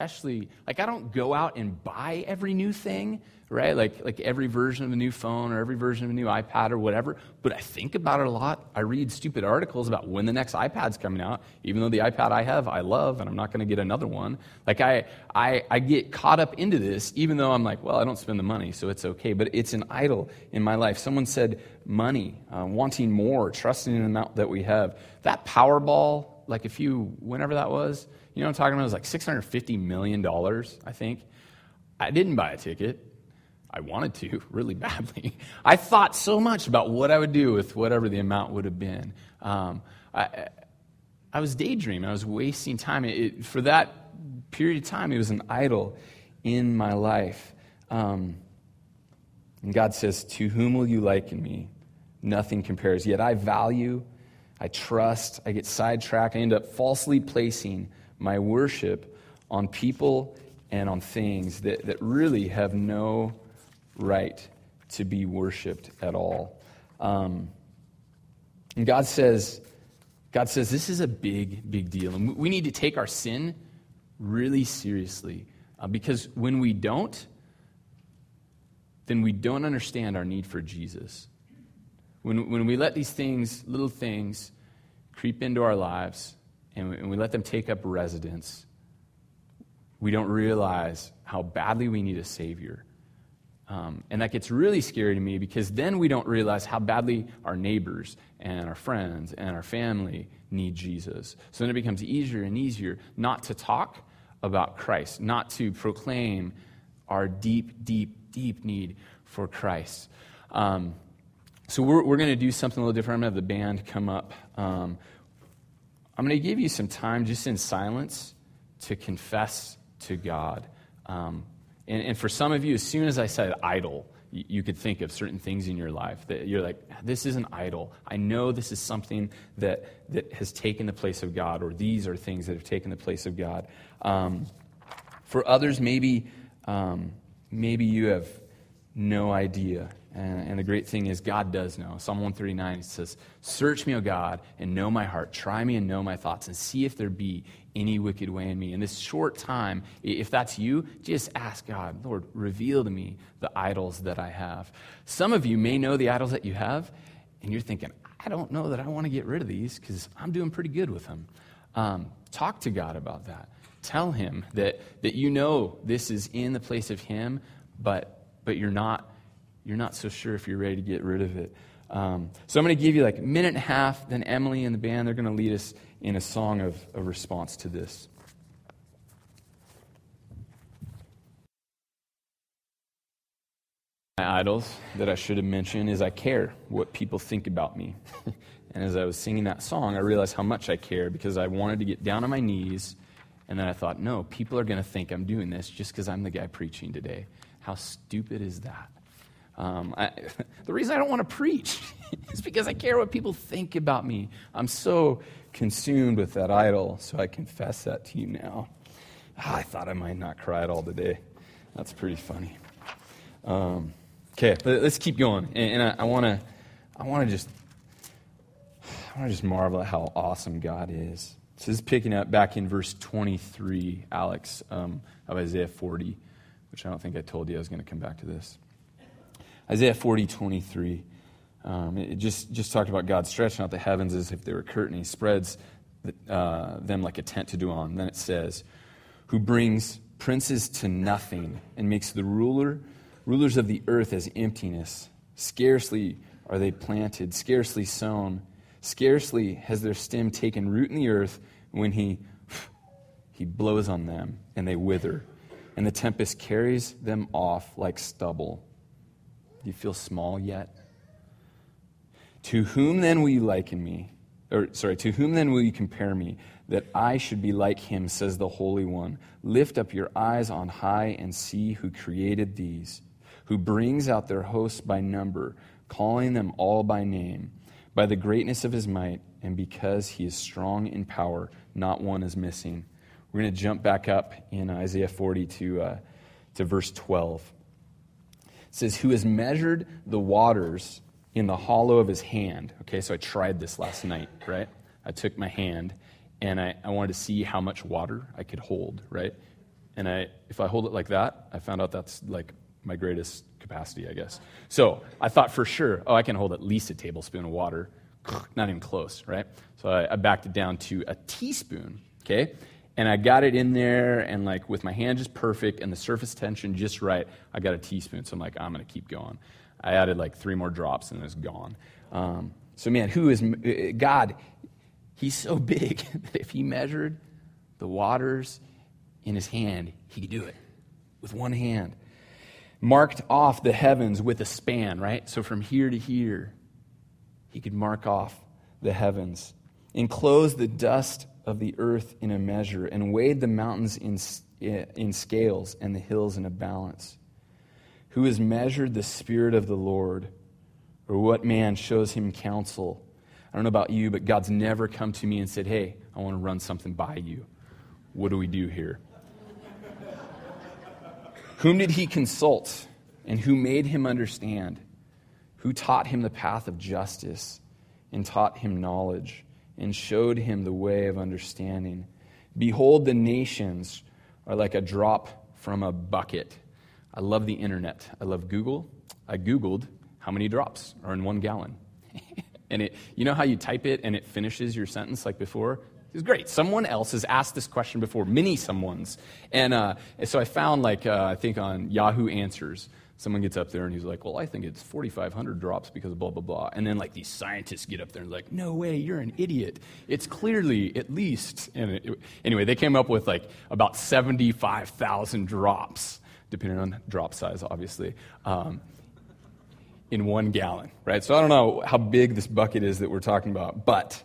especially like I don't go out and buy every new thing, right? Like like every version of a new phone or every version of a new iPad or whatever, but I think about it a lot. I read stupid articles about when the next iPad's coming out, even though the iPad I have I love and I'm not going to get another one. Like I I I get caught up into this even though I'm like, well, I don't spend the money, so it's okay, but it's an idol in my life. Someone said money, uh, wanting more, trusting in the amount that we have. That Powerball, like if you whenever that was, you know what I'm talking about? It was like $650 million, I think. I didn't buy a ticket. I wanted to really badly. I thought so much about what I would do with whatever the amount would have been. Um, I, I was daydreaming. I was wasting time. It, for that period of time, it was an idol in my life. Um, and God says, To whom will you liken me? Nothing compares. Yet I value, I trust, I get sidetracked, I end up falsely placing my worship on people and on things that, that really have no right to be worshiped at all. Um, and God says, God says this is a big, big deal. And we need to take our sin really seriously. Uh, because when we don't, then we don't understand our need for Jesus. When, when we let these things, little things, creep into our lives, and we, and we let them take up residence, we don't realize how badly we need a Savior. Um, and that gets really scary to me because then we don't realize how badly our neighbors and our friends and our family need Jesus. So then it becomes easier and easier not to talk about Christ, not to proclaim our deep, deep, deep need for Christ. Um, so we're, we're going to do something a little different. I'm going to have the band come up. Um, I'm going to give you some time just in silence to confess to God. Um, and, and, for some of you, as soon as I said idol, you, you, could think of certain things in your life that you're like, this is an idol. I know this is something that, that has taken the place of God, or these are things that have taken the place of God. Um, for others, maybe, um, maybe you have no idea and, and, the great thing is, God does know. Psalm 139 says, Search me, O God, and know my heart. Try me and know my thoughts, and see if there be any wicked way in me. In this short time, if that's you, just ask God, Lord, reveal to me the idols that I have. Some of you may know the idols that you have, and you're thinking, I don't know that I want to get rid of these because I'm doing pretty good with them. Um, talk to God about that. Tell Him that, that you know this is in the place of Him, but, but you're not you're not so sure if you're ready to get rid of it. Um, so I'm going to give you like a minute and a half. Then Emily and the band, they're going to lead us in a song of, of response to this. My idols that I should have mentioned is I care what people think about me. and as I was singing that song, I realized how much I care because I wanted to get down on my knees. And then I thought, no, people are going to think I'm doing this just because I'm the guy preaching today. How stupid is that? Um, I, the reason I don't want to preach is because I care what people think about me. I'm so consumed with that idol, so I confess that to you now. Ah, I thought I might not cry at all today. That's pretty funny. Um, okay, let's keep going. And, and I want to, I want to just, I want to just marvel at how awesome God is. So this is picking up back in verse 23, Alex, um, of Isaiah 40, which I don't think I told you I was going to come back to this. Isaiah 40, 23. Um, it just, just talked about God stretching out the heavens as if they were a curtain. He spreads uh, them like a tent to do on. Then it says, Who brings princes to nothing and makes the ruler, rulers of the earth as emptiness. Scarcely are they planted, scarcely sown. Scarcely has their stem taken root in the earth when he, he blows on them and they wither. And the tempest carries them off like stubble. Do you feel small yet? To whom then will you liken me? Or, sorry, to whom then will you compare me that I should be like him, says the Holy One? Lift up your eyes on high and see who created these, who brings out their hosts by number, calling them all by name. By the greatness of his might, and because he is strong in power, not one is missing. We're going to jump back up in Isaiah 40 to, uh, to verse 12. It says, Who has measured the waters in the hollow of his hand. Okay, so I tried this last night, right? I took my hand and I, I wanted to see how much water I could hold, right? And I, if I hold it like that, I found out that's like my greatest capacity, I guess. So I thought for sure, oh, I can hold at least a tablespoon of water. Not even close, right? So I, I backed it down to a teaspoon, okay? And I got it in there, and like with my hand just perfect and the surface tension just right, I got a teaspoon. So I'm like, I'm to keep going. I added like three more drops, and it's gone. Um, so, man, who is uh, God? He's so big that if he measured the waters in his hand, he could do it with one hand. Marked off the heavens with a span, right? So from here to here, he could mark off the heavens. Enclosed the dust of the earth in a measure, and weighed the mountains in, in scales and the hills in a balance. Who has measured the Spirit of the Lord? Or what man shows him counsel? I don't know about you, but God's never come to me and said, Hey, I want to run something by you. What do we do here? Whom did he consult? And who made him understand? Who taught him the path of justice and taught him knowledge and showed him the way of understanding? Behold, the nations are like a drop from a bucket. I love the internet. I love Google. I Googled how many drops are in one gallon. and it, you know how you type it and it finishes your sentence like before? It's great. Someone else has asked this question before, many someone's. And, uh, so I found, like, uh, I think on Yahoo Answers, someone gets up there and he's like, Well, I think it's 4,500 drops because blah, blah, blah. And then, like, these scientists get up there and, like, No way, you're an idiot. It's clearly at least. And it, anyway, they came up with, like, about 75,000 drops, depending on drop size, obviously. Um, in one gallon, right? So I don't know how big this bucket is that we're talking about, but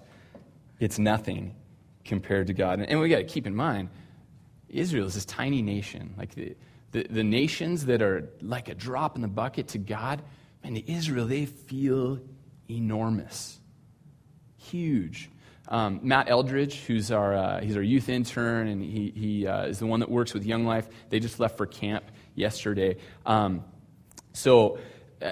it's nothing compared to God. And we got to keep in mind, Israel is this tiny nation. Like the, the, the, nations that are like a drop in the bucket to God, man, to Israel, they feel enormous, huge. Um, Matt Eldridge, who's our, uh, he's our youth intern, and he, he uh, is the one that works with Young Life. They just left for camp yesterday. Um, so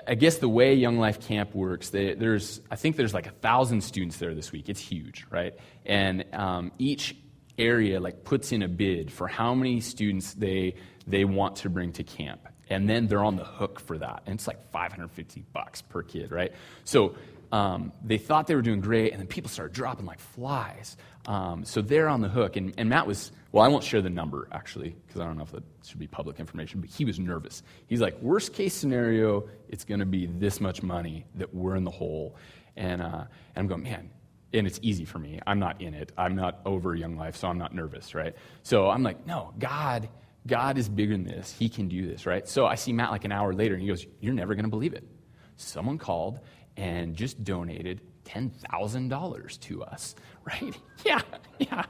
I guess the way Young Life Camp works, they, there's I think there's like a thousand students there this week. It's huge, right? And um, each area like puts in a bid for how many students they they want to bring to camp, and then they're on the hook for that. And it's like 550 bucks per kid, right? So um, they thought they were doing great, and then people started dropping like flies. Um, so they're on the hook. And, and Matt was, well, I won't share the number actually, because I don't know if that should be public information, but he was nervous. He's like, worst case scenario, it's going to be this much money that we're in the hole. And, uh, and I'm going, man, and it's easy for me. I'm not in it. I'm not over Young Life, so I'm not nervous, right? So I'm like, no, God, God is bigger than this. He can do this, right? So I see Matt like an hour later, and he goes, You're never going to believe it. Someone called and just donated $10,000 to us, right? Yeah, yeah.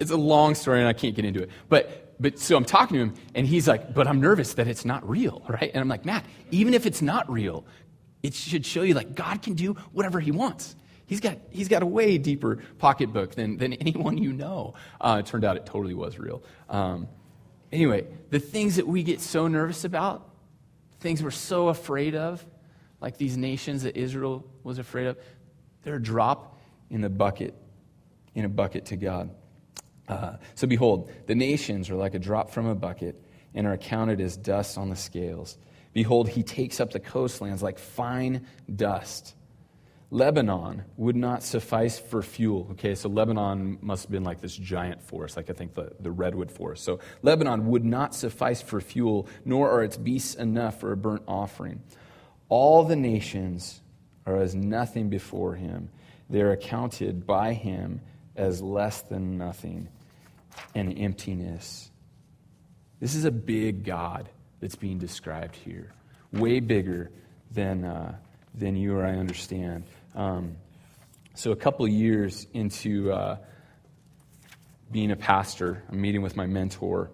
It's a long story and I can't get into it. But, but so I'm talking to him and he's like, but I'm nervous that it's not real, right? And I'm like, Matt, even if it's not real, it should show you like God can do whatever he wants. He's got, he's got a way deeper pocketbook than, than anyone you know. Uh, it turned out it totally was real. Um, anyway, the things that we get so nervous about, things we're so afraid of, like these nations that Israel was afraid of, they're a drop in the bucket, in a bucket to God. Uh, so behold, the nations are like a drop from a bucket and are counted as dust on the scales. Behold, he takes up the coastlands like fine dust. Lebanon would not suffice for fuel. Okay, so Lebanon must have been like this giant forest, like I think the, the redwood forest. So Lebanon would not suffice for fuel, nor are its beasts enough for a burnt offering. All the nations are as nothing before him. They are accounted by him as less than nothing and emptiness. This is a big God that's being described here, way bigger than, uh, than you or I understand. Um, so, a couple years into uh, being a pastor, I'm meeting with my mentor,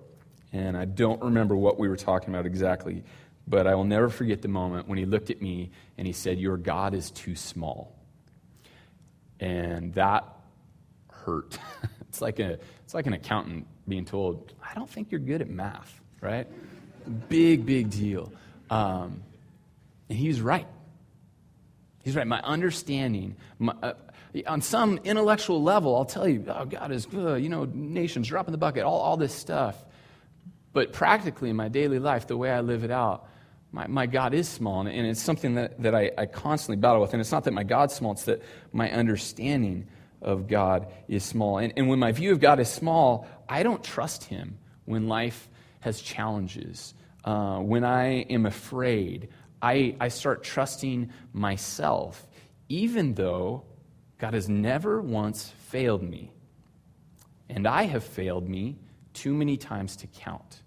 and I don't remember what we were talking about exactly, but I will never forget the moment when he looked at me and he said, Your God is too small. And that hurt. it's, like a, it's like an accountant being told, I don't think you're good at math, right? Big, big deal. Um, and he was right. He's right. My understanding, my, uh, on some intellectual level, I'll tell you, oh, God is good, you know, nations, drop in the bucket, all, all this stuff. But practically in my daily life, the way I live it out, my, my God is small. And, and it's something that, that I, I constantly battle with. And it's not that my God's small, it's that my understanding of God is small. And, and when my view of God is small, I don't trust Him when life has challenges. Uh, when I am afraid, I, I start trusting myself, even though God has never once failed me. And I have failed me too many times to count,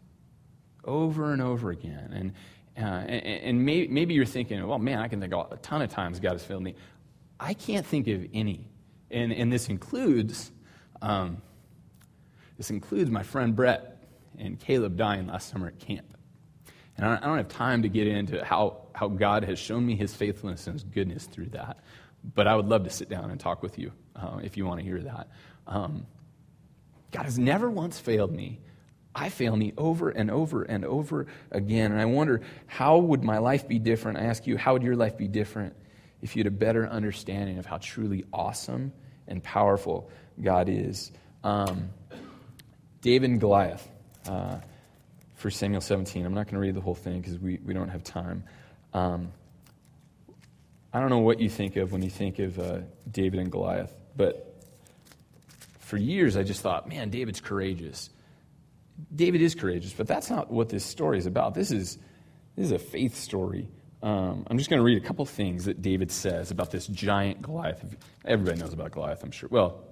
over and over again. And, uh, and, and may, maybe you're thinking, well, man, I can think of a ton of times God has failed me. I can't think of any. And, and this includes um, this includes my friend Brett and Caleb dying last summer at camp. And I don't have time to get into how, how God has shown me his faithfulness and his goodness through that. But I would love to sit down and talk with you uh, if you want to hear that. Um, God has never once failed me. I fail me over and over and over again. And I wonder, how would my life be different? I ask you, how would your life be different if you had a better understanding of how truly awesome and powerful God is? Um, David and Goliath uh, for Samuel 17. I'm not going to read the whole thing because we, we don't have time. Um, I don't know what you think of when you think of uh, David and Goliath, but for years I just thought, man, David's courageous. David is courageous, but that's not what this story is about. This is, this is a faith story. Um, I'm just going to read a couple things that David says about this giant Goliath. Everybody knows about Goliath, I'm sure. Well,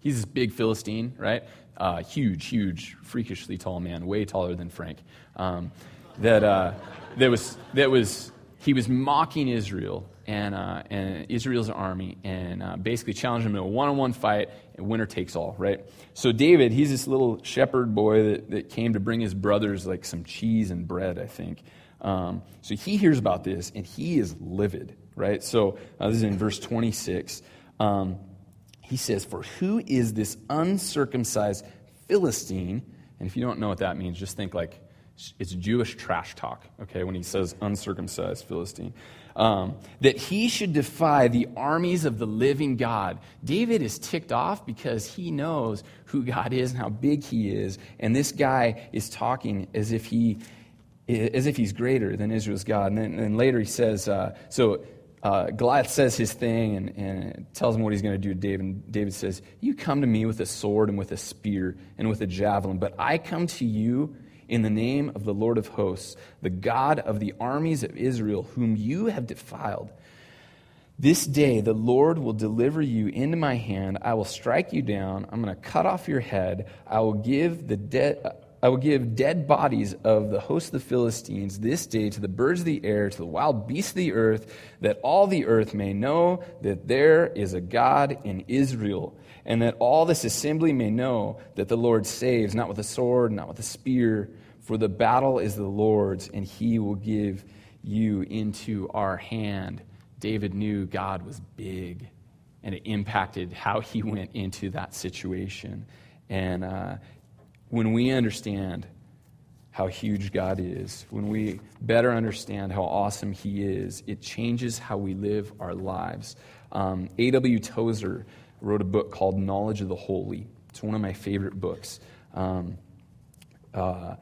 he's this big Philistine, right? Uh, huge, huge, freakishly tall man, way taller than Frank. Um, that, uh, that, was, that was, he was mocking Israel and, uh, and Israel's army and uh, basically challenged him in a one on one fight, and winner takes all, right? So, David, he's this little shepherd boy that, that came to bring his brothers like some cheese and bread, I think. Um, so, he hears about this and he is livid, right? So, uh, this is in verse 26. Um, he says, For who is this uncircumcised Philistine? And if you don't know what that means, just think like it's Jewish trash talk, okay, when he says uncircumcised Philistine um, that he should defy the armies of the living God. David is ticked off because he knows who God is and how big he is. And this guy is talking as if he as if he's greater than Israel's God. And then and later he says, uh, so uh, Goliath says his thing and, and tells him what he's going to do to David. And David says, You come to me with a sword and with a spear and with a javelin, but I come to you in the name of the Lord of hosts, the God of the armies of Israel, whom you have defiled. This day the Lord will deliver you into my hand. I will strike you down. I'm going to cut off your head. I will give the dead. I will give dead bodies of the host of the Philistines this day to the birds of the air, to the wild beasts of the earth, that all the earth may know that there is a God in Israel, and that all this assembly may know that the Lord saves, not with a sword, not with a spear, for the battle is the Lord's, and he will give you into our hand. David knew God was big, and it impacted how he went into that situation. And uh, when we understand how huge God is, when we better understand how awesome He is, it changes how we live our lives. Um, A.W. Tozer wrote a book called Knowledge of the Holy. It's one of my favorite books. Um, uh,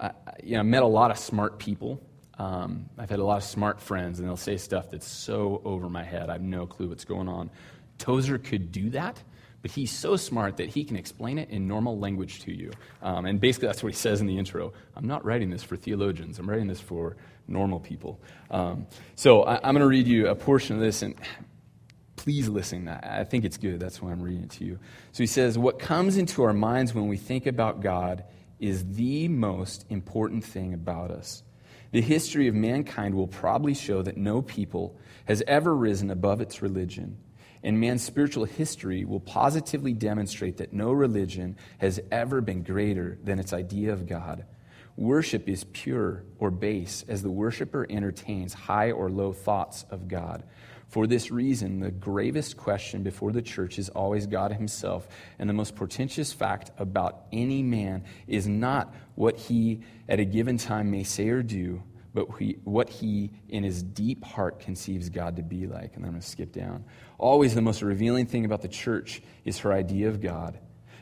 I, you know, met a lot of smart people. Um, I've had a lot of smart friends, and they'll say stuff that's so over my head. I have no clue what's going on. Tozer could do that, but he's so smart that he can explain it in normal language to you. Um, and basically, that's what he says in the intro. I'm not writing this for theologians, I'm writing this for normal people. Um, so I, am going to read you a portion of this, and please listen. I think it's good. That's why I'm reading it to you. So he says, What comes into our minds when we think about God is the most important thing about us. The history of mankind will probably show that no people has ever risen above its religion. And man's spiritual history will positively demonstrate that no religion has ever been greater than its idea of God. Worship is pure or base as the worshiper entertains high or low thoughts of God. For this reason, the gravest question before the church is always God Himself, and the most portentous fact about any man is not what he at a given time may say or do, but what he in his deep heart conceives God to be like. And then I'm going to skip down. Always the most revealing thing about the church is her idea of God.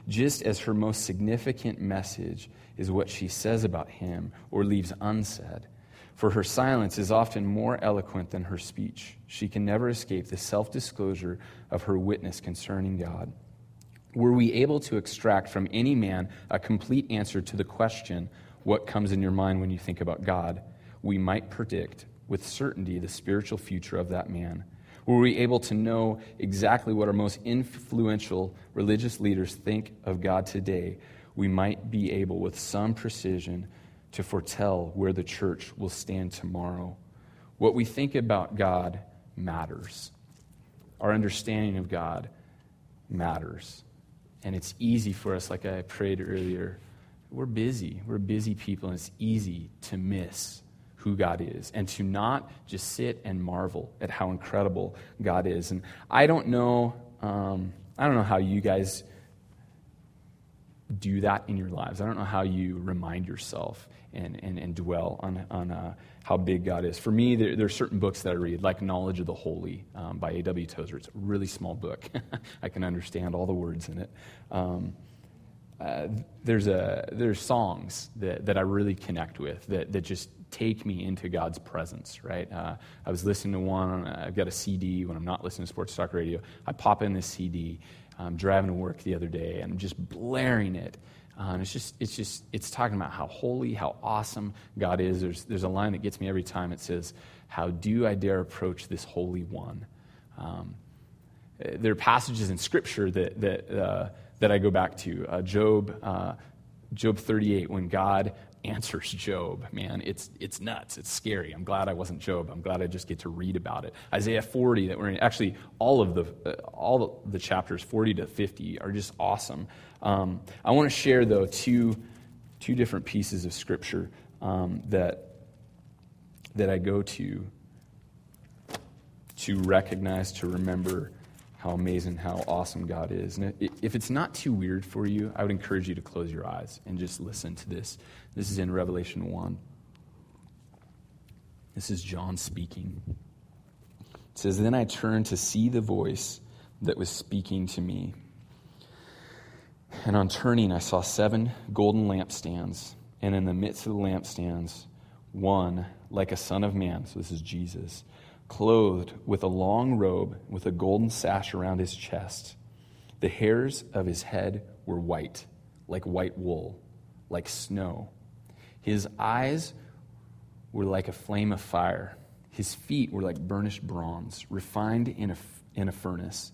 just as her most significant message is what she says about him or leaves unsaid. For her silence is often more eloquent than her speech. She can never escape the self disclosure of her witness concerning God. Were we able to extract from any man a complete answer to the question, What comes in your mind when you think about God? We might predict with certainty the spiritual future of that man. Were we able to know exactly what our most influential religious leaders think of God today, we might be able, with some precision, to foretell where the church will stand tomorrow. What we think about God matters. Our understanding of God matters. And it's easy for us, like I prayed earlier. We're busy. We're busy people, and it's easy to miss who God is and to not just sit and marvel at how incredible God is. And I don't know, um, I don't know how you guys do that in your lives. I don't know how you remind yourself and, and, and dwell on, on uh, how big God is. For me, there, there, are certain books that I read, like Knowledge of the Holy um, by A.W. Tozer. It's a really small book. I can understand all the words in it. Um, uh, there's, a, there's songs that, that I really connect with that, that just take me into God's presence, right? Uh, I was listening to one, I've got a CD when I'm not listening to sports talk radio. I pop in this CD, I'm driving to work the other day, and I'm just blaring it. Uh, and it's just, it's just, it's talking about how holy, how awesome God is. There's, there's a line that gets me every time. It says, How do I dare approach this Holy One? Um, there are passages in Scripture that, that, uh, that I go back to. Uh, Job, uh, Job 38, when God answers Job, man, it's, it's nuts. It's scary. I'm glad I wasn't Job. I'm glad I just get to read about it. Isaiah 40, that we're in, actually, all of the, uh, all the chapters, 40 to 50, are just awesome. Um, I want to share, though, two, two different pieces of scripture um, that, that I go to to recognize, to remember how amazing, how awesome God is. And if it's not too weird for you, I would encourage you to close your eyes and just listen to this. This is in Revelation 1. This is John speaking. It says, Then I turned to see the voice that was speaking to me. And on turning, I saw seven golden lampstands, and in the midst of the lampstands, one like a son of man. So this is Jesus clothed with a long robe with a golden sash around his chest. The hairs of his head were white, like white wool, like snow. His eyes were like a flame of fire. His feet were like burnished bronze, refined in a, in a furnace.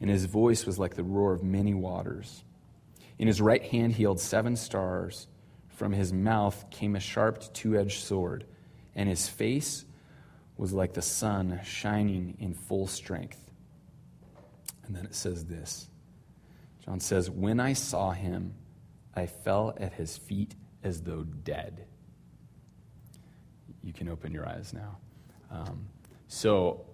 And his voice was like the roar of many waters. In his right hand, he held seven stars. From his mouth came a sharp two edged sword, and his face was like the sun shining in full strength. And then it says this John says, When I saw him, I fell at his feet as though dead. You can open your eyes now. Um, so,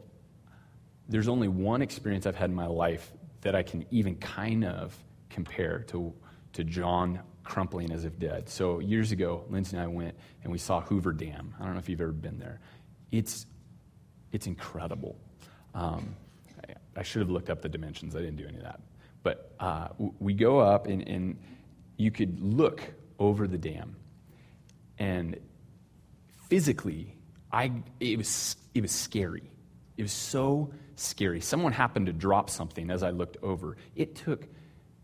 there's only one experience I've had in my life that I can even kind of compare to, to John crumpling as if dead. So, years ago, Lindsay and I went and we saw Hoover Dam. I don't know if you've ever been there. It's it's incredible. Um, I, should have looked up the dimensions. I didn't do any of that. But uh, we go up, and, and you could look over the dam. And physically, I, it, was, it was scary. It was so scary. Someone happened to drop something as I looked over. It took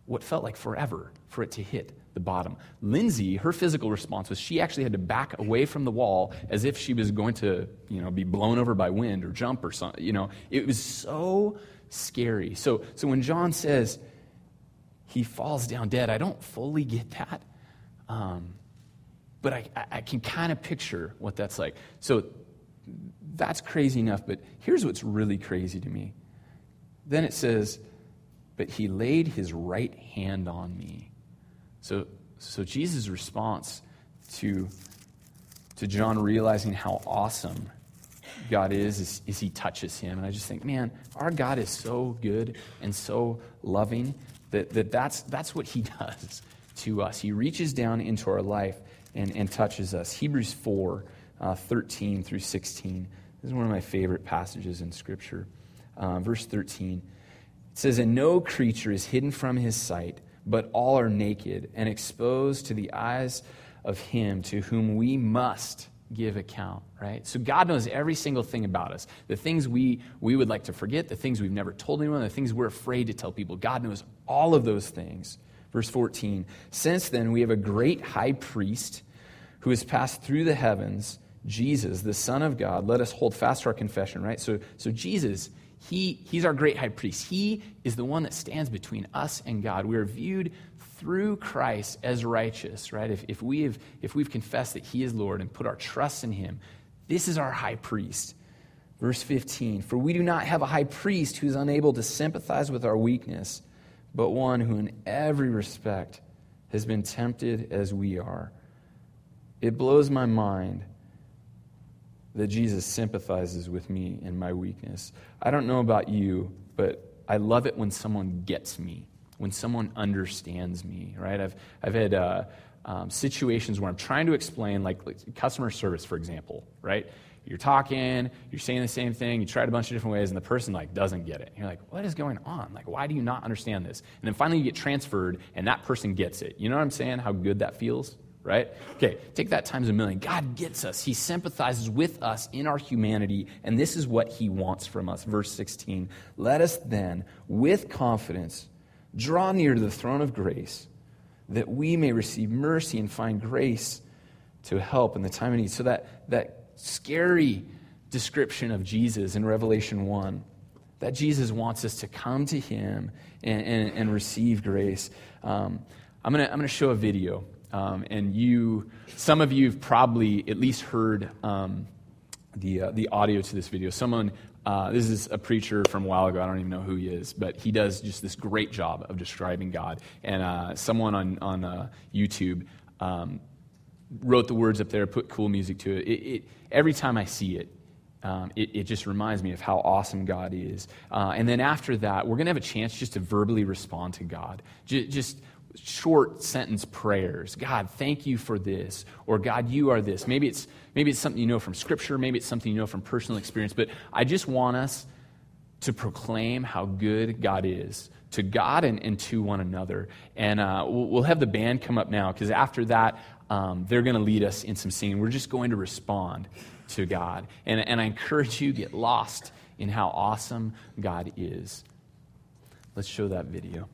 what felt like forever for it to hit the bottom. Lindsay, her physical response was she actually had to back away from the wall as if she was going to, you know, be blown over by wind or jump or something. You know, it was so scary. So, so when John says he falls down dead, I don't fully get that. Um, but I, I can kind of picture what that's like. So that's crazy enough, but here's what's really crazy to me. Then it says, But he laid his right hand on me. So, so Jesus' response to, to John realizing how awesome God is, is, is he touches him. And I just think, man, our God is so good and so loving that, that that's, that's what he does to us. He reaches down into our life and, and touches us. Hebrews 4 uh, 13 through 16. This is one of my favorite passages in Scripture. Uh, verse 13 it says, And no creature is hidden from his sight but all are naked and exposed to the eyes of him to whom we must give account, right? So God knows every single thing about us. The things we, we would like to forget, the things we've never told anyone, the things we're afraid to tell people. God knows all of those things. Verse 14 Since then, we have a great high priest who has passed through the heavens, Jesus, the Son of God. Let us hold fast to our confession, right? So, so Jesus, he, he's our great high priest. He is the one that stands between us and God. We are viewed through Christ as righteous, right? If, if, we have, if we've confessed that He is Lord and put our trust in Him, this is our high priest. Verse 15 For we do not have a high priest who is unable to sympathize with our weakness, but one who in every respect has been tempted as we are. It blows my mind that Jesus sympathizes with me in my weakness. I don't know about you, but I love it when someone gets me when someone understands me, right? I've, I've had uh, um, situations where I'm trying to explain, like, like, customer service, for example, right? You're talking, you're saying the same thing, you try it a bunch of different ways, and the person like doesn't get it. And you're like, what is going on? Like, why do you not understand this? And then finally you get transferred, and that person gets it. You know what I'm saying? How good that feels? Right? Okay, take that times a million. God gets us. He sympathizes with us in our humanity, and this is what He wants from us. Verse 16 Let us then, with confidence, Draw near to the throne of grace that we may receive mercy and find grace to help in the time of need. So, that, that scary description of Jesus in Revelation 1, that Jesus wants us to come to him and, and, and receive grace. Um, I'm going to I'm going to show a video. Um, and you, some of you have probably at least heard um, the, uh, the audio to this video. Someone uh, this is a preacher from a while ago. I don't even know who he is, but he does just this great job of describing God. And uh, someone on, on uh, YouTube um, wrote the words up there, put cool music to it. it, it every time I see it, um, it, it, just reminds me of how awesome God is. Uh, and then after that, we're going to have a chance just to verbally respond to God. J- just short sentence prayers. God, thank you for this. Or God, you are this. Maybe it's, maybe it's something you know from Scripture. Maybe it's something you know from personal experience. But I just want us to proclaim how good God is to God and, and to one another. And uh, we'll, have the band come up now because after that, um, they're going to lead us in some singing. We're just going to respond to God. And, and I encourage you, get lost in how awesome God is. Let's show that video.